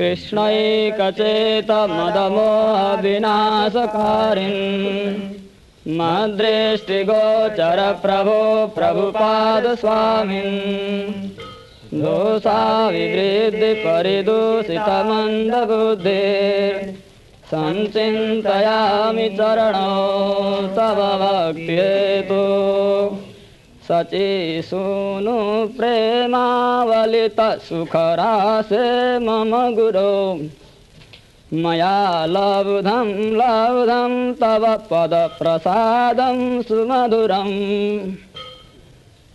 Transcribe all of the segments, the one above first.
कृष्णैकचेतमदमोहविनाशकारिन्। मद्दृष्टिगोचरप्रभो प्रभुपादस्वामिन्। दोषाविवृद्धिपरिदूषितमन्दबुद्धेर् सञ्चिन्तयामि चरणौ भक्त्येतु सचिसूनु प्रेमावलितसुखरासे मम गुरो। मया लब्धं लब्धं तव पदप्रसादं सुमधुरम्।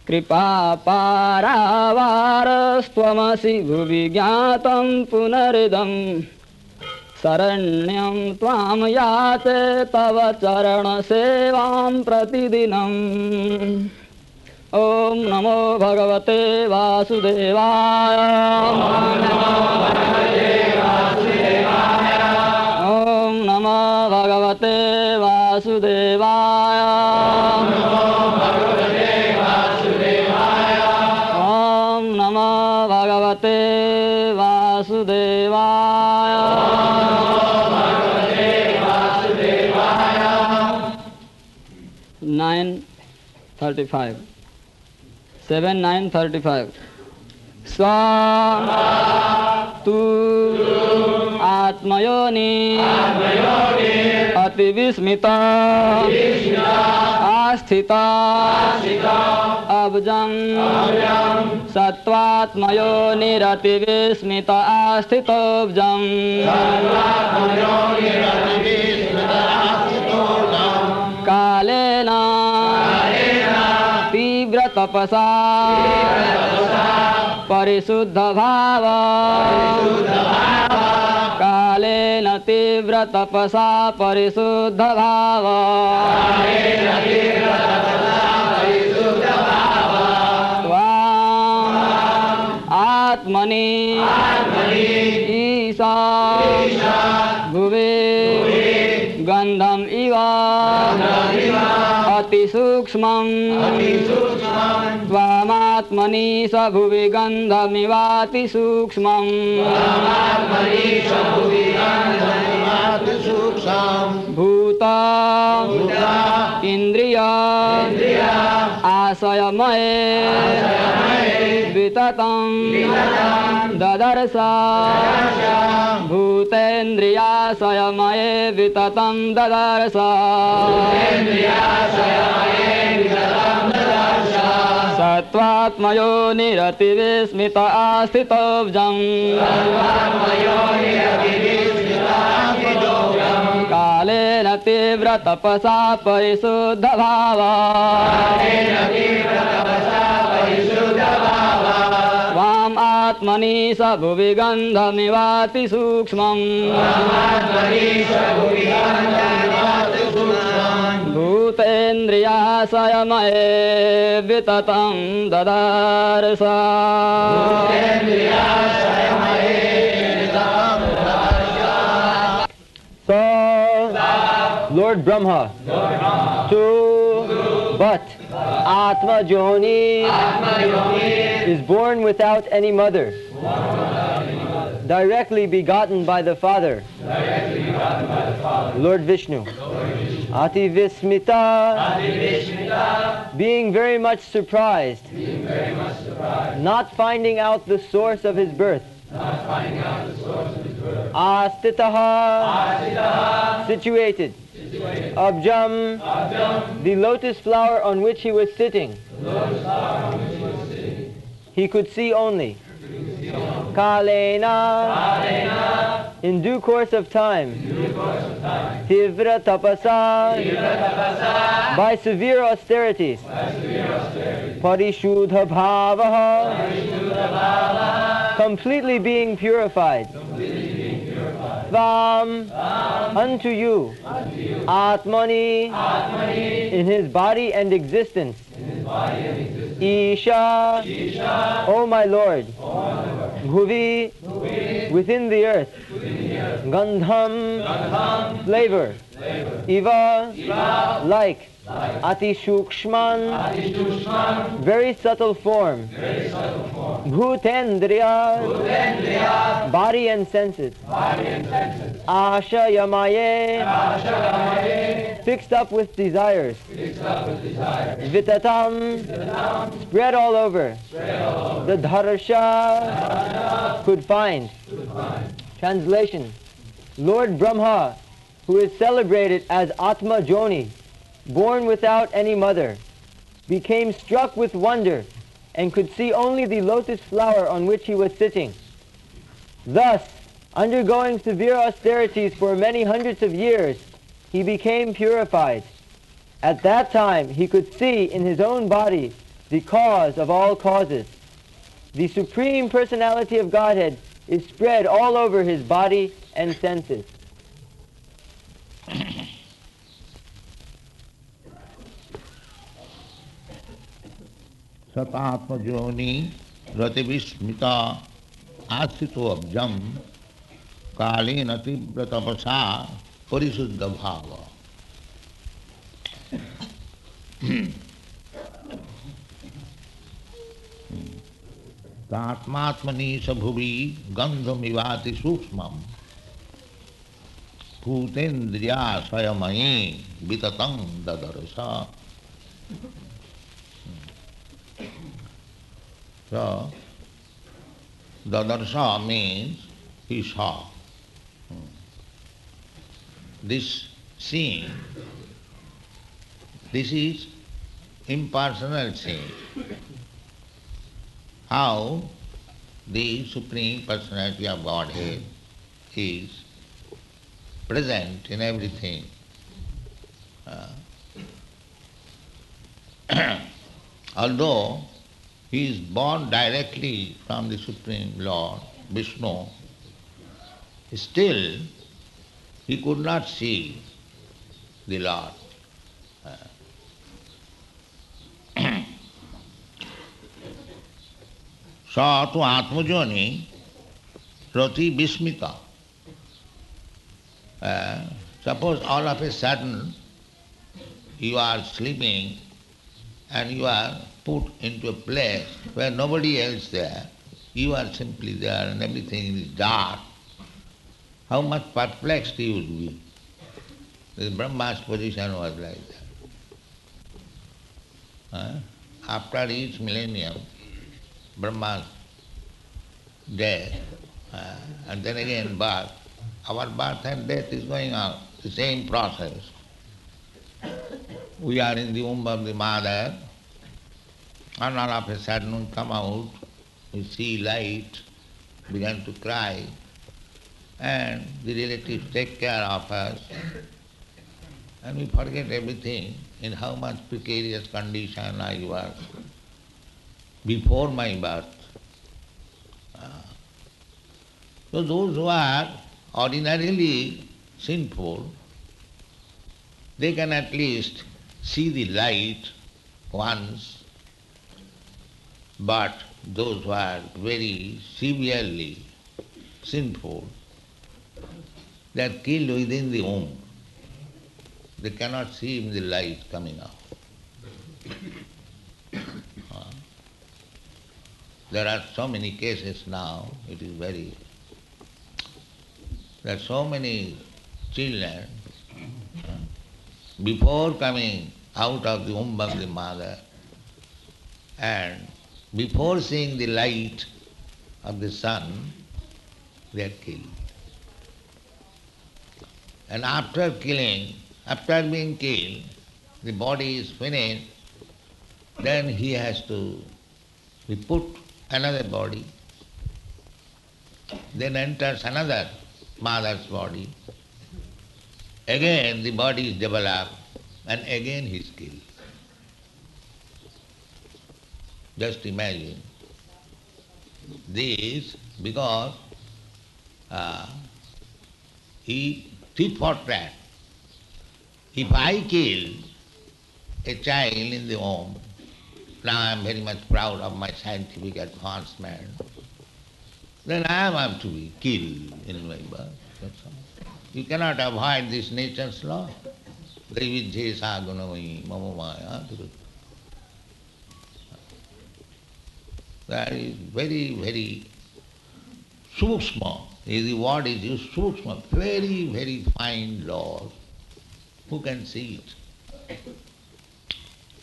कृपापारावारस्त्वमसि भुवि ज्ञातं पुनरिदम्। शरण्यं त्वां याते तव चरणसेवां प्रतिदिनम्। ॐ नमो भगवते वासुदेवाय। ॐ नमो भगवते वासुदेवाय। ॐ नमो भगवते वासुदेवाय। Thirty five. Seven nine thirty five. स्वा तु आत्मयोनि अतिविस्मिता आस्थिता अब्जं सत्त्वात्मयोनिरतिविस्मित आस्थितोऽब्जम् कालेन तपसा। परिशुद्ध भाव कालेन तीव्र तपसा परिशुद्ध भाव त्वाम् आत्मनि ईशा। मात्मनि स भुवि गन्धमि वाति सूक्ष्मम्। भूत। इन्द्रिय आशयमये। विततं ददर्श। भूतेन्द्रियाशयमये। विततं ददर्श। सत्त्वात्मयो निरतिविस्मित आस्थितोऽब्जम् कालेन तीव्रतपसा परिशुद्धभावा वाम् आत्मनि स भुवि गन्धमिवाति सूक्ष्मम् सूक्ष्मम्। भूतेन्द्रियाशयमये विततं ददर्श। Lord Brahma, Lord Brahma to, but, Atma Johani, is born without any mother, directly begotten by the Father, Lord Vishnu. Ati Vismita, being very much surprised, not finding out the source of his birth, Astitaha, situated. Abjam, the lotus flower on which he was sitting. He could see only. Kalena, in due course of time. Tivra tapasa, by severe austerities. Parishudha bhavaha, completely being purified. Tvam, unto you, Atmani, in his body and existence. Isha, O my Lord, Bhuvi, within the earth. Gandham, flavor. Iva, like. Ati Shukshman, very subtle form. Bhutendriya, body and senses. Asha Yamaye, fixed up with desires. Vitatam, spread all over. Dadarsha could find. Translation Lord Brahma, who is celebrated as Atma Joni, born without any mother, became struck with wonder and could see only the lotus flower on which he was sitting. Thus, undergoing severe austerities for many hundreds of years, he became purified. At that time, he could see in his own body the cause of all causes. The Supreme Personality of Godhead is spread all over his body and senses. सतात्मजोनि रतिविस्मिता आश्रितो अब्जम कालीन तीव्र तपसा परिशुद्ध भाव तात्मात्मनि स भुवि गंधमिवाति सूक्ष्म भूतेन्द्रिया स्वयमयी विततं ददर्श Dadarsha means he saw. This seeing, this is impersonal seeing. How the Supreme Personality of Godhead is present in everything. Uh, although he is born directly from the Supreme Lord, Vishnu, still he could not see the Lord. Sa tu atmajani rati vismita. Uh, suppose all of a sudden you are sleeping and you are put into a place where nobody else there, you are simply there and everything is dark, how much perplexed you would be. The Brahma's position was like that. After each millennium, Brahma's death, uh, and then again birth, our birth and death is going on, the same process. We are in the womb of the mother, and all of a sudden come out, we see light, begin to cry, and the relatives take care of us, and we forget everything in how much precarious condition I was before my birth. Ah. So those who are ordinarily sinful, they can at least see the light once, but those who are very severely sinful, they are killed within the womb. They cannot see the light coming out. There are so many cases now, it is very... There are so many children, before coming out of the womb of the mother and before seeing the light of the sun, they are killed. And after killing, after being killed, the body is finished, then he has to be put another body, then enters another mother's body. Again the body is developed and again he is killed. Just imagine. This because uh, he tit for tat. If I kill a child in the home, now I am very much proud of my scientific advancement, then I am to be killed in my birth. You cannot avoid this nature's law. That is very, very sukshma. The word is used sukshma, very, very fine laws. Who can see it?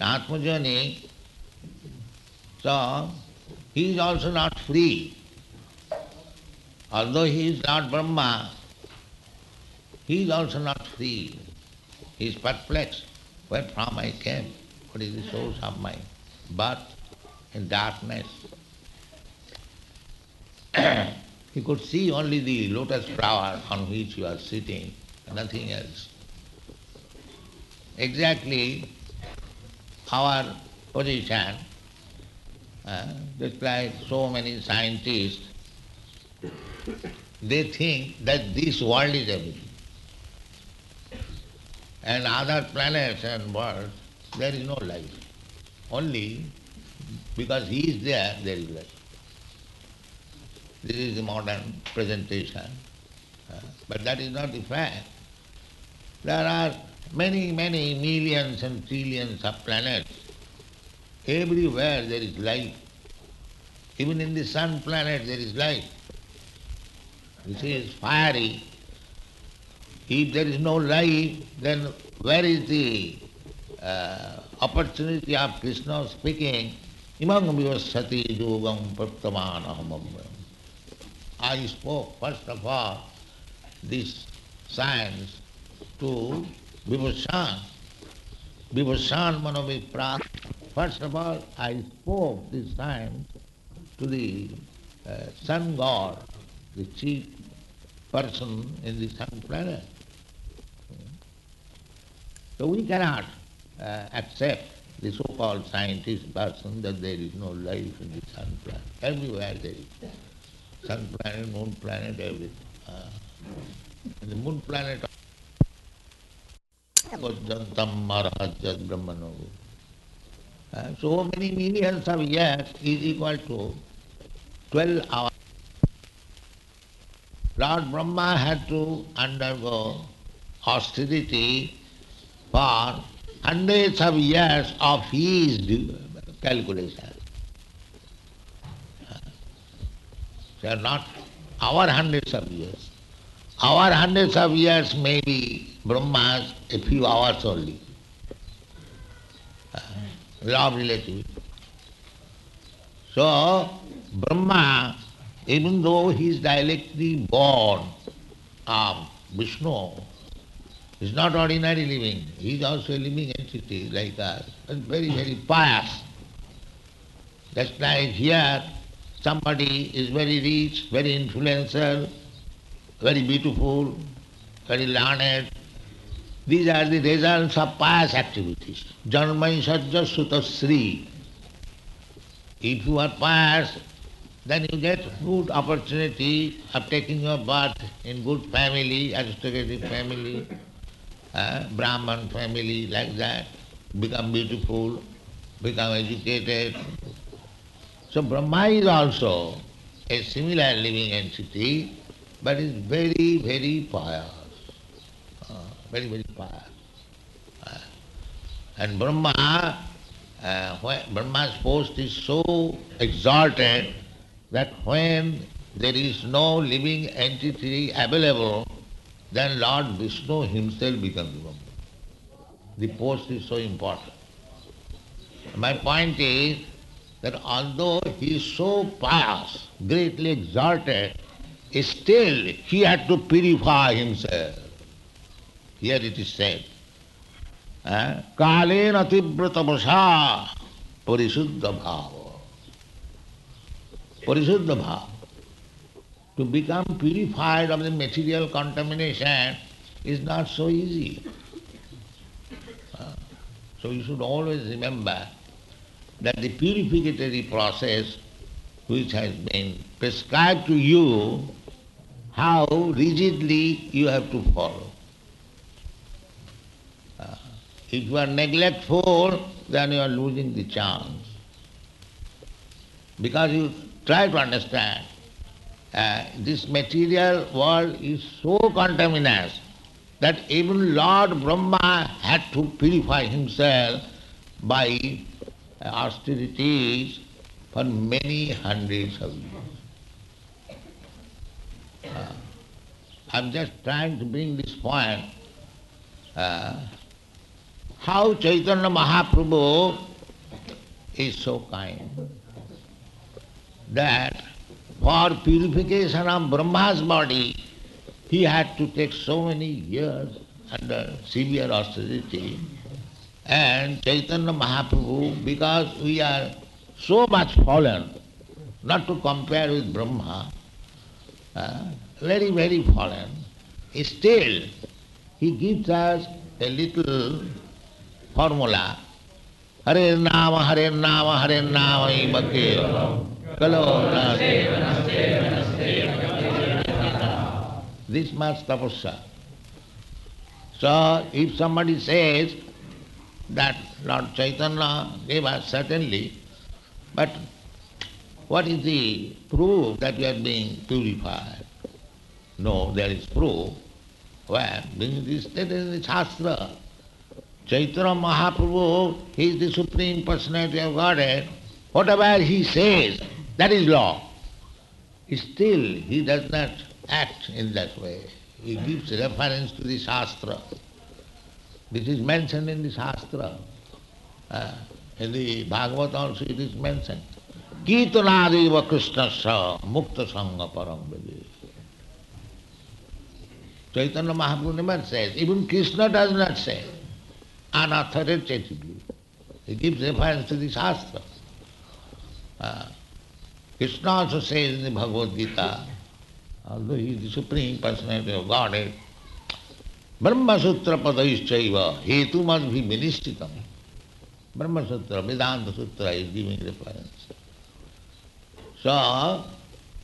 Atmajani, so he is also not free. Although he is not Brahma, he is also not free. He is perplexed. Where from I came? What is the source of my birth in darkness? he could see only the lotus flower on which you are sitting, nothing else. Exactly our position, uh, just like so many scientists, they think that this world is everything. And other planets and worlds, there is no life. Only because he is there, there is life. This is the modern presentation. Uh, but that is not the fact. There are many, many millions and trillions of planets. Everywhere there is life. Even in the sun planet there is life. This is fiery. If there is no life, then where is the uh, opportunity of Krishna speaking? Imam vivasvate yogam I spoke first of all this science to Vivasvan. Vivasvan Manovipra. First of all, I spoke this time to the uh, sun god, the chief person in the sun planet. So we cannot uh, accept the so-called scientist person that there is no life in the sun planet. Everywhere there is. Sun planet, moon planet, everything. Uh, the moon planet, Brahmano. So many millions of years is equal to 12 hours. Lord Brahma had to undergo austerity for hundreds of years of his calculation. They are not our hundreds of years. Our hundreds of years may be Brahma's a few hours only. Of relativity. So, Brahma, even though he is directly born of Vishnu, is not ordinary living. He is also a living entity like us, but very, very pious. Just like here, somebody is very rich, very influential, very beautiful, very learned. These are the results of pious activities. Janmai sajja sutasri. If you are pious, then you get good opportunity of taking your birth in good family, aristocratic family, uh, Brahman family, like that, become beautiful, become educated. So Brahma is also a similar living entity, but is very, very pious. Very, very pious. Uh, and Brahma, uh, when Brahma's post is so exalted that when there is no living entity available, then Lord Vishnu himself becomes Brahma. The post is so important. My point is that although he is so pious, greatly exalted, still he had to purify himself. Here it is said, eh? Kalena tibra tapasa parisuddha bhava. Parisuddha bhava. To become purified of the material contamination is not so easy. Eh? So you should always remember that the purificatory process which has been prescribed to you, how rigidly you have to follow. Uh, if you are neglectful, then you are losing the chance. Because you try to understand uh, this material world is so contaminated that even Lord Brahma had to purify himself by austerities for many hundreds of years. Uh, I'm just trying to bring this point. Uh, how Chaitanya Mahaprabhu is so kind that for purification of Brahma's body, he had to take so many years under severe austerity. And Chaitanya Mahaprabhu, because we are so much fallen, not to compare with Brahma, uh, very, very fallen, still he gives us a little formula. Hare Nama, Hare Nama, Hare Nama, Imake, Kalo This much tapasya. So if somebody says that Lord Chaitanya gave us certainly, but what is the proof that you are being purified? No, there is proof. Where? This is stated in the Shastra. Chaitanya Mahaprabhu, he is the Supreme Personality of Godhead. Whatever he says, that is law. Still, he does not act in that way. He gives reference to the Shastra. This is mentioned in the Shastra. Uh, in the Bhagavad also it is mentioned. Kirtanadeva Krishnasya Mukta Sangha Param Vedi. Chaitanya Mahaprabhu never says, even Krishna does not say, unauthoritatively. He gives reference to the Shastra. Uh, Krishna also says in the Bhagavad Gita, although he is the Supreme Personality of Godhead, Brahma Sutra Padaischaiva, Hetu must be ministitam. Brahma Sutra, Vedanta Sutra is giving reference. So,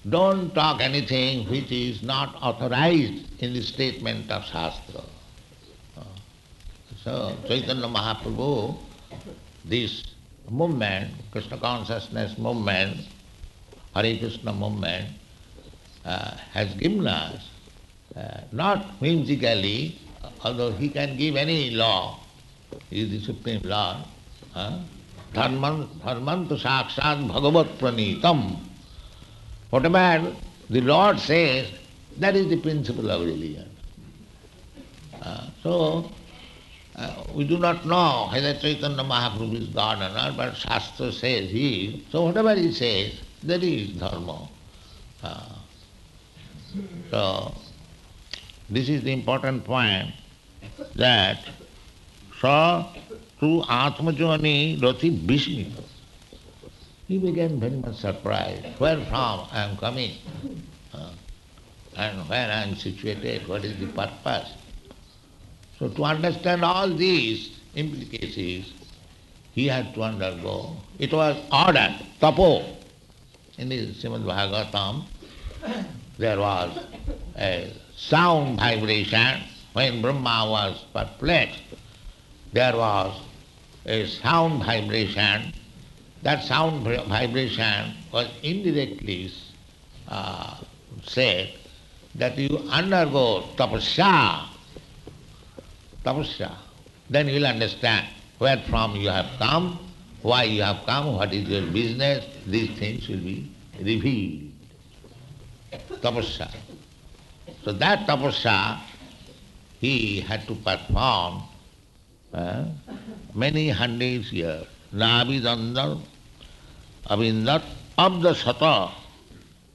don't talk anything which is not authorized in the statement of Shastra. So, Chaitanya Mahaprabhu, this movement, Krishna consciousness movement, Hare Krishna movement, uh, has given us, uh, not whimsically, although he can give any law, he is the Supreme Lord, uh, dharmanta sakshat bhagavat pranitam. Whatever the Lord says, that is the principle of religion. Uh, so, uh, we do not know whether Chaitanya Mahaprabhu is God or not, but Shastra says he is. So whatever he says, that is dharma. Uh, so, this is the important point that saw through Atmajani Rati Bhishmita. He became very much surprised. Where from I am coming? Uh, and where I am situated, what is the purpose? So to understand all these implications, he had to undergo. It was ordered, tapo. In the Srimad Bhagavatam, there was a sound vibration. When Brahma was perplexed, there was a sound vibration. That sound vibration was indirectly uh, said that you undergo tapasya, tapasya. Then you will understand where from you have come, why you have come, what is your business, these things will be revealed. Tapasya. So that tapasya he had to perform uh, many hundreds years. Navidandar, Avindat, Abda Sata,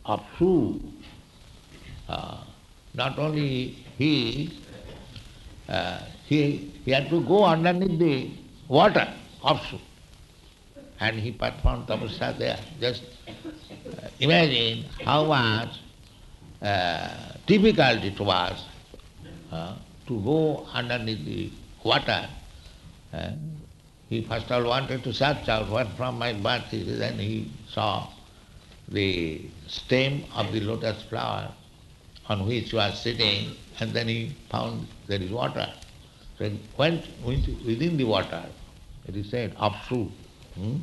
Apsu. Uh, not only he, uh, he, he had to go underneath the water, Apsu. And he performed tapasya there. Just uh, imagine how much uh, difficult it was uh, to go underneath the water. Uh, he first of all wanted to search out what from my birth is, then he saw the stem of the lotus flower on which he was sitting, and then he found there is water. He went within the water, it is said, upstream. Hmm?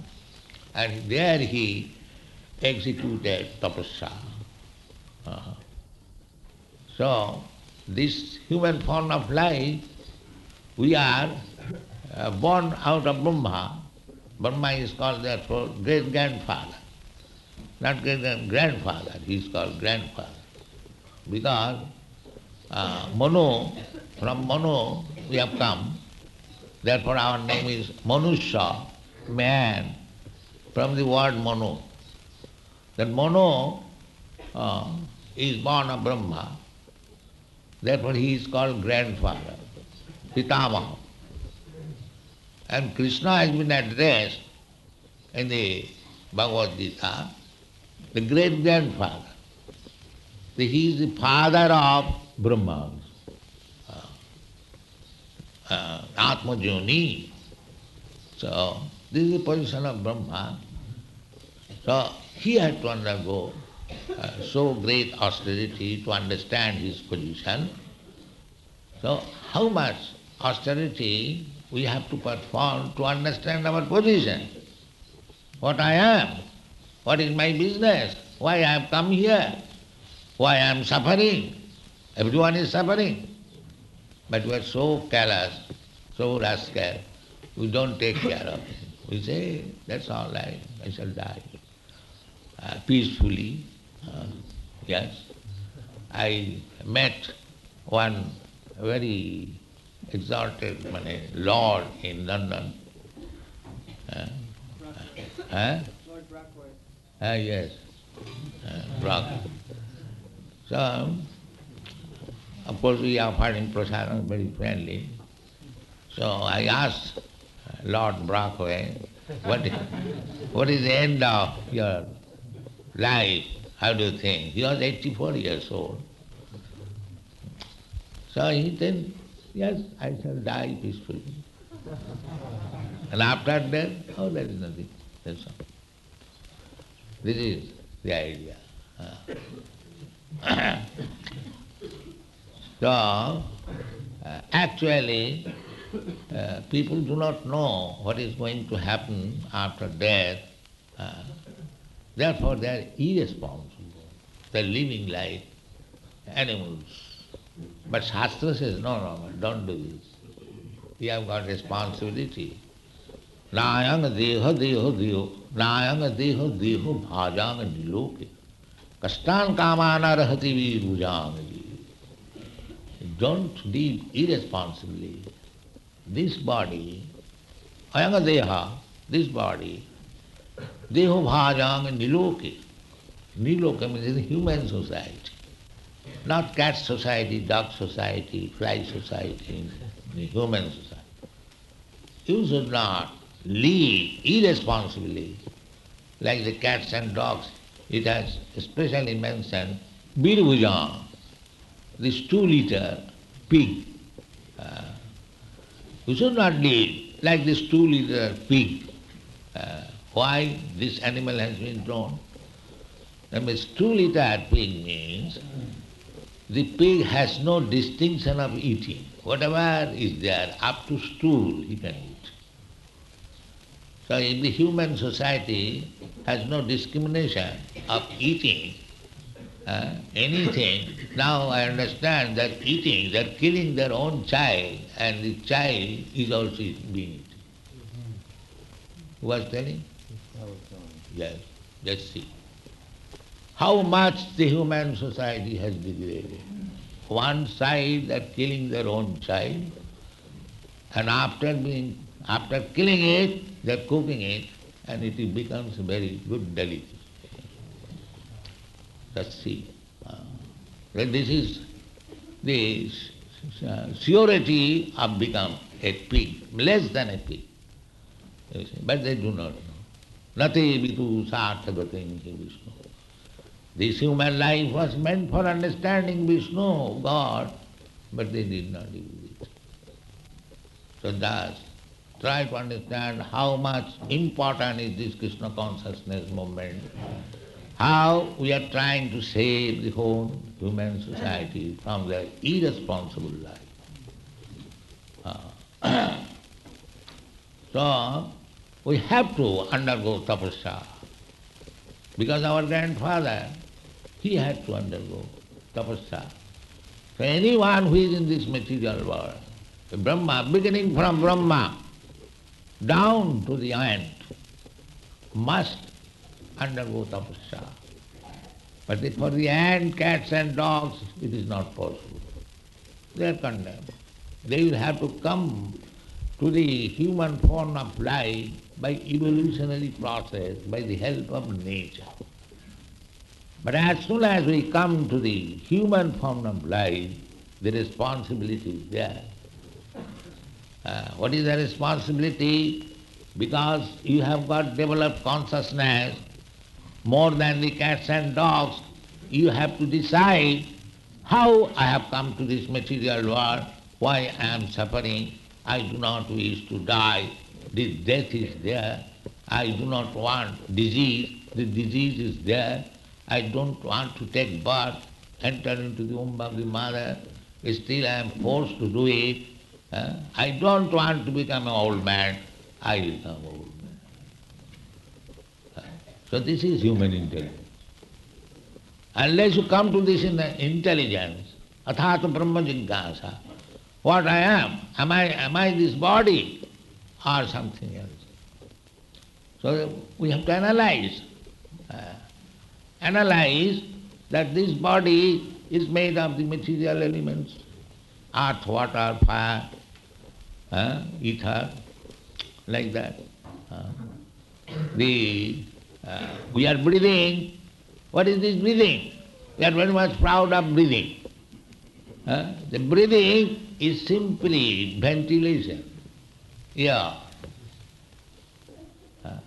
And there he executed tapasya. Uh, so, this human form of life, we are uh, born out of Brahma. Brahma is called therefore great grandfather. Not great grandfather, he is called grandfather. Because uh, Manu, from Manu we have come, therefore our name is Manusha, man, from the word Manu. That Manu uh, is born of Brahma, therefore he is called grandfather, Pitamaha. And Krishna has been addressed in the Bhagavad Gita, the great grandfather. He is the father of Brahma, uh, uh, Atmajuni. So, this is the position of Brahma. So, he had to undergo uh, so great austerity to understand his position. So, how much austerity we have to perform to understand our position? What I am? What is my business? Why I have come here? Why I am suffering? Everyone is suffering. But we are so callous, so rascal, we don't take care of it. We say, that's all right, I shall die. Uh, peacefully, uh, yes. I met one very exalted lord in London. Uh, uh, Ah, yes, uh, Brock. So, of course, we are finding prasadam very friendly. So I asked uh, Lord Brockway, what is, what is the end of your life? How do you think? He was 84 years old. So he said, yes, I shall die peacefully. And after death, oh, there is nothing. That's all. This is the idea. Uh, Uh. so, uh, actually, uh, people do not know what is going to happen after death. Uh, therefore, they are irresponsible. They are living like animals. But Shastra says, no, no, don't do this. You have got responsibility. देह देह देह नायंग देह देह भाजांग निलोके कष्टान कामाना रहती भी रुजांग Don't live irresponsibly. This body, ayanga deha, this body, deho bhajang niloke. Niloke means human society. Not cat society, dog society, fly society, the human society. You should not live irresponsibly, like the cats and dogs. It has especially mentioned Birbhujam, this two-liter pig. Uh, you should not live like this two-liter pig. Uh, why this animal has been drawn? That means two-liter pig means the pig has no distinction of eating. Whatever is there, up to stool, he can eat. So if the human society has no discrimination of eating uh, anything, now I understand that eating, they're killing their own child and the child is also being eaten. Who was telling? Yes, let's see. How much the human society has degraded. One side they're killing their own child and after being after killing it, they're cooking it, and it becomes a very good delicacy. Just see. Uh, this is the surety of become a pig, less than a pig. But they do not know. Nati vitu sarthagatim Vishnu. This human life was meant for understanding Vishnu, God, but they did not use it. So thus, try to understand how much important is this Krishna consciousness movement, how we are trying to save the whole human society from their irresponsible life. Uh, so, we have to undergo tapasya because our grandfather he had to undergo tapasya. So anyone who is in this material world, Brahma, beginning from Brahma down to the end, must undergo tapasya. But for the ant, cats and dogs, it is not possible. They are condemned. They will have to come to the human form of life by evolutionary process, by the help of nature. But as soon as we come to the human form of life, the responsibility is there. Uh, what is the responsibility? Because you have got developed consciousness more than the cats and dogs, you have to decide how I have come to this material world, why I am suffering, I do not wish to die, this death is there, I do not want disease, the disease is there, I don't want to take birth, enter into the womb of the mother, still I am forced to do it. I don't want to become an old man, I become old so this is human intelligence. Unless you come to this in intelligence, athata brahma jignasa, what I am, am I, am I this body or something else? So we have to analyze. Uh, analyze that this body is made of the material elements, earth, water, fire, uh, ether, like that. Uh, the, uh, we are breathing. What is this breathing? We are very much proud of breathing. Uh, the breathing is simply ventilation, Yeah. Uh,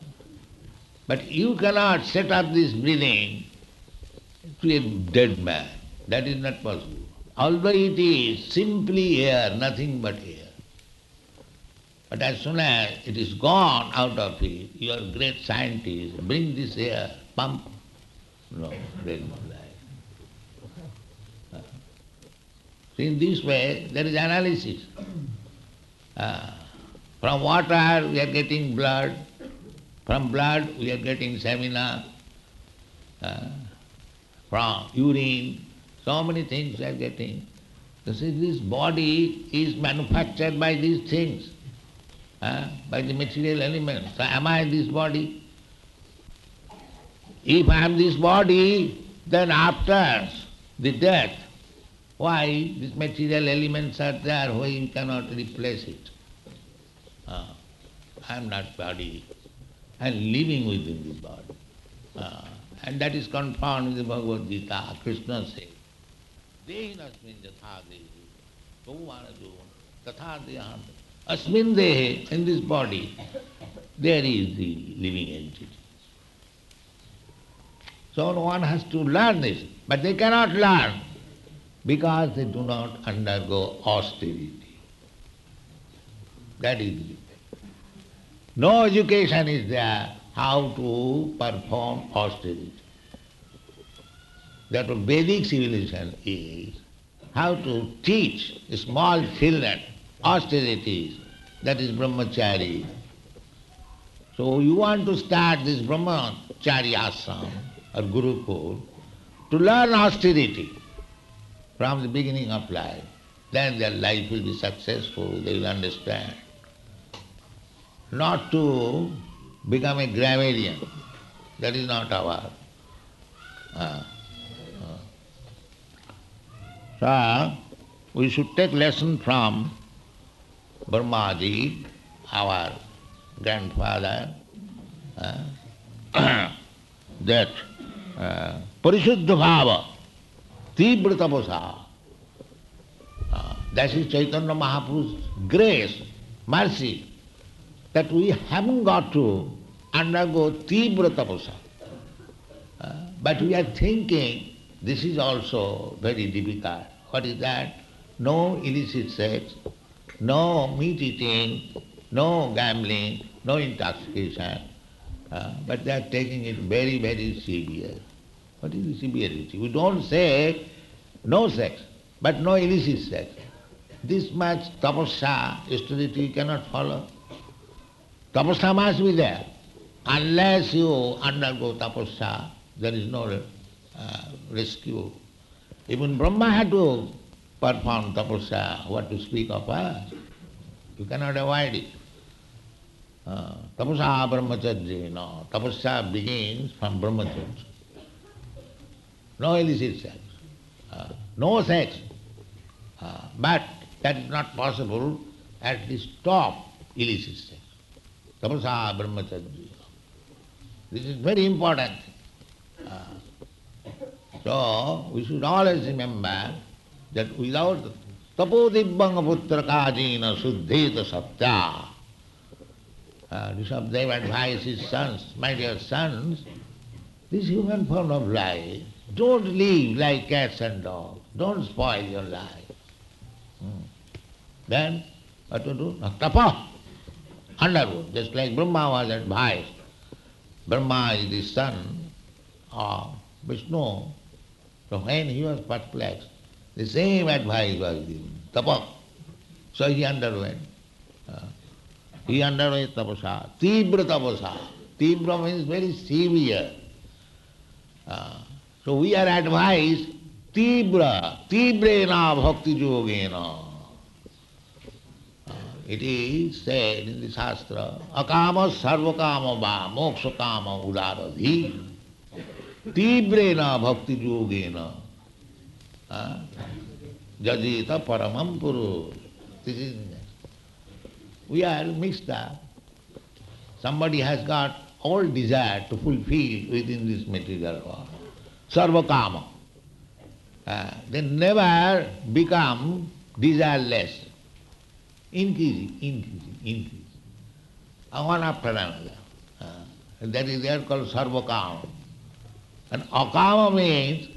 but you cannot set up this breathing to a dead man. That is not possible. Although it is simply air, nothing but air. But as soon as it is gone out of it, you are great scientist, bring this air, pump. No, no life. In this way, there is analysis. Uh, from water we are getting blood, from blood we are getting semina, uh, from urine, so many things we are getting. You see, this body is manufactured by these things, by the material elements. So am I this body? If I am this body, then after the death, why these material elements are there, why you cannot replace it? Uh, I am not body, I am living within this body. Uh, and that is confirmed in the Bhagavad Gita. Krishna says, Dehinasmin jatha dehi, Gaumanajo, tatha dehan. Asmin dehe, in this body, there is the living entity. So one has to learn this, but they cannot learn because they do not undergo austerity. That is it. No education is there how to perform austerity. That Vedic civilization is how to teach small children austerities, that is brahmachari. So you want to start this brahmachari ashram or gurukul to learn austerity from the beginning of life. Then their life will be successful, they will understand. Not to become a grammarian. That is not our. Uh, uh. So, we should take lesson from Brahmaji, our grandfather, uh, that uh, Parishuddha Bhava, Tibra Tapasa, uh, that is Chaitanya Mahaprabhu's grace, mercy, that we haven't got to undergo Tibra Tapasa. Uh, but we are thinking this is also very difficult. What is that? No illicit sex, no meat eating, no gambling, no intoxication. Uh, but they are taking it very, very serious. What is the severity? We don't say no sex, but no illicit sex. This much tapasya, austerity cannot follow. Tapasya must be there. Unless you undergo tapasya, there is no uh, rescue. Even Brahma had to perform tapasya, what to speak of us. You cannot avoid it. Uh, tapasya brahmacharya, no. Tapasya begins from brahmacharya. No illicit sex, uh, no sex. Uh, but that is not possible at least stop illicit sex. Tapasya brahmacharya. This is very important. Uh, so we should always remember that without tapodibbanga putra kajina suddheta satya, uh, Rishabdeva advised his sons, my dear sons, this human form of life, don't live like cats and dogs. Don't spoil your life. Hmm. Then what to do? Tapa, underwood, just like Brahma was advised. Brahma is the son of Vishnu. So when he was perplexed, the same advice was given, tapa. So he underwent. Uh, he underwent tapasa, tibra tapasa. Tibra means very severe. Uh, so we are advised tibra, tibrena bhakti yogena. Uh, it is said in the Shastra, akama sarvakama va moksha kama udaradhi. Tibrena bhakti yogena. Jajita paramam purus. This is we are mixed up. Somebody has got all desire to fulfill within this material world. Sarvakama. Uh, they never become desireless. Increasing, increasing, increasing. Uh, one after another. Uh, that is there called sarvakama. And akama means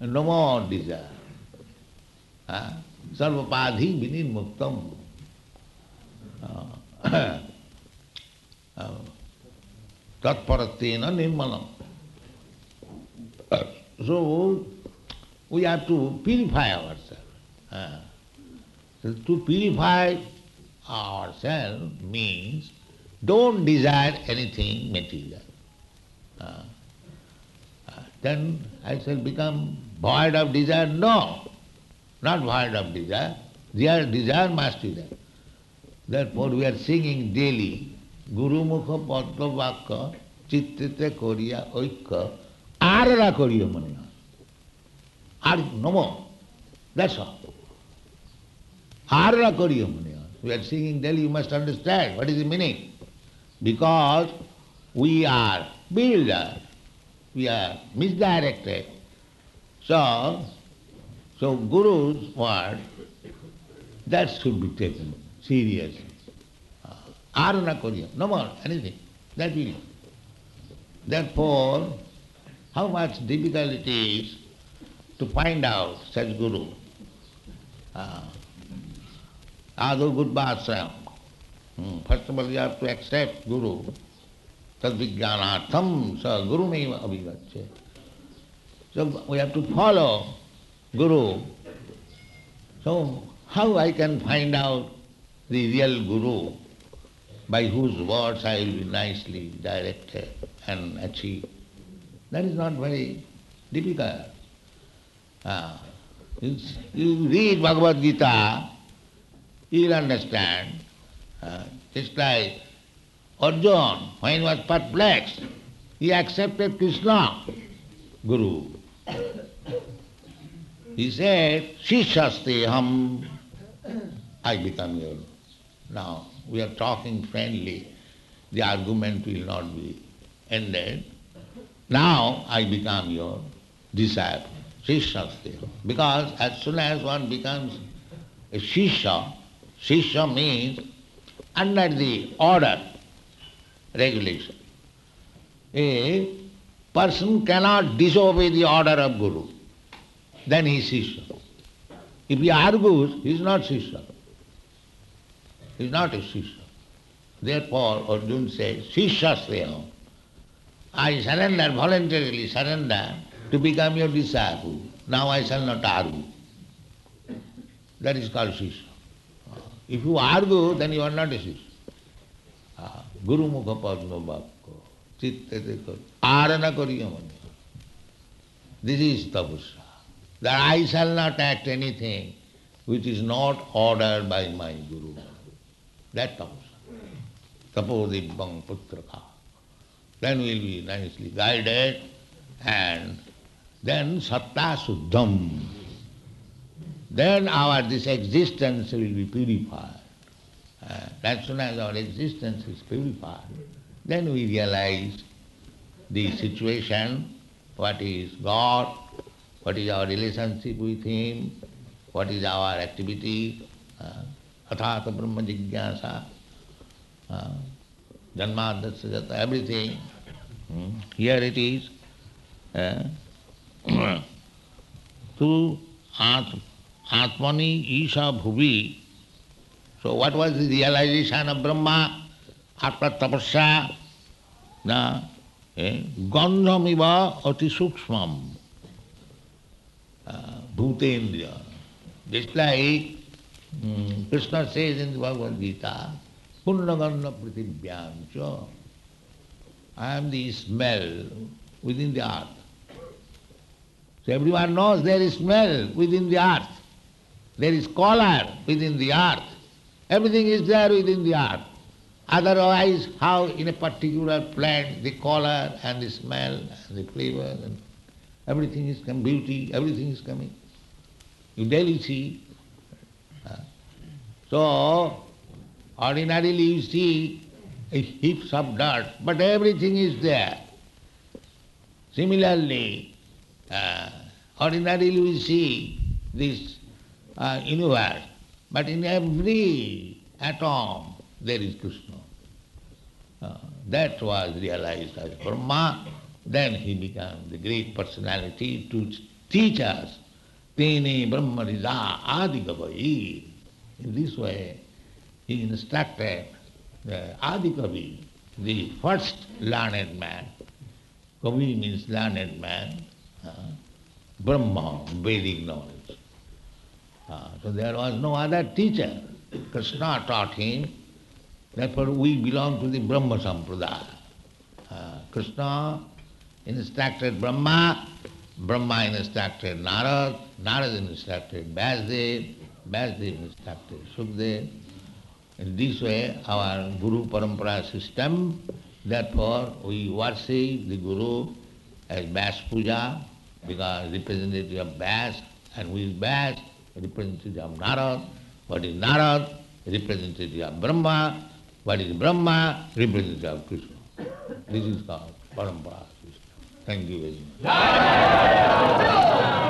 no more desire. Uh, sarvapadhi vinirmuktam. Uh, uh, tatparatena nirmalam. Uh, so, we have to purify ourselves. Uh, so to purify ourselves means don't desire anything material. Uh, uh, then I shall become void of desire? No, not void of desire. Desire, desire must be there. Therefore we are singing daily Guru Mukha Padma Vakka Chittite Koriya Oikka Arara Koriya Manya. Ar no more. That's all. Arara Koriya Manya. We are singing daily, you must understand what is the meaning. Because we are builders, we are misdirected. So, so Guru's word, that should be taken seriously. Arana Koriya, no more, anything. That will. Therefore, how much difficult it is to find out such Guru. Uh, Ado Gurvasram. Hmm. First of all, you have to accept Guru. Tadvijnanatham sa Guru meva abhigacche. So we have to follow Guru. So how I can find out the real Guru by whose words I will be nicely directed and achieve? That is not very difficult. Ah, you, read Bhagavad Gita, you will understand. Uh, just like Arjun, when he was perplexed, he accepted Krishna, Guru. He said, Shishasteham, I become your. Now, we are talking friendly, the argument will not be ended. Now I become your disciple, Shishasteham. Because as soon as one becomes a Shisha, Shisha means under the order, regulation. Person cannot disobey the order of Guru. Then he is Shisha. If he argues, he is not Shisha. He is not a Shisha. Therefore, Arjuna says, Shishya I surrender, voluntarily surrender to become your disciple. Now I shall not argue. That is called Shisha. If you argue, then you are not a Shisha. Ah, Guru Mukha Padma Bhakko, Chitte Arana Kariya This is tapasya. That I shall not act anything which is not ordered by my Guru. That tapasya. Tapodibbang putraka. Then we'll be nicely guided and then satta suddham. Then our this existence will be purified. Uh, as soon as our existence is purified, then we realize the situation, what is God, what is our relationship with Him, what is our activity, uh, athata brahma jigyasa, uh, janmadasya jata, everything. Hmm. Here it is. Uh, to at, Atmani Isha Bhuvi. So what was the realization of Gandhamiva ati sukshmam. Uh, bhutendriya. Just like Krishna says in the Bhagavad Gita, Punnagandha pritibhyam I am the smell within the earth. So everyone knows there is smell within the earth. There is color within the earth. Everything is there within the earth. Otherwise, how in a particular plant the color and the smell and the flavor and everything is coming, beauty, everything is coming. You daily see. So, ordinarily you see heaps of dirt, but everything is there. Similarly, uh, ordinarily we see this uh, universe, but in every atom there is Krishna. Uh, that was realized as Brahma. Then he became the great personality to teach us. Tene Brahma Rida Adi Gavai. In this way, he instructed the Adi Kavi, the first learned man. Kavi means learned man. Uh, Brahma, Vedic knowledge. Uh, so there was no other teacher. Krishna taught him, therefore we belong to the Brahma Sampradaya. Uh, Krishna instructed Brahma, Brahma instructed Narad, Narad instructed Vyasdev, Vyasdev instructed Sukdev. In this way our Guru Parampara system, therefore we worship the Guru as Vyas Puja, because representative of Vyas, and who is Vyas, representative of Narad. What is Narad? Representative of Brahma. What is Brahma? Representative of Krishna. This is called Parampara. Thank you very much.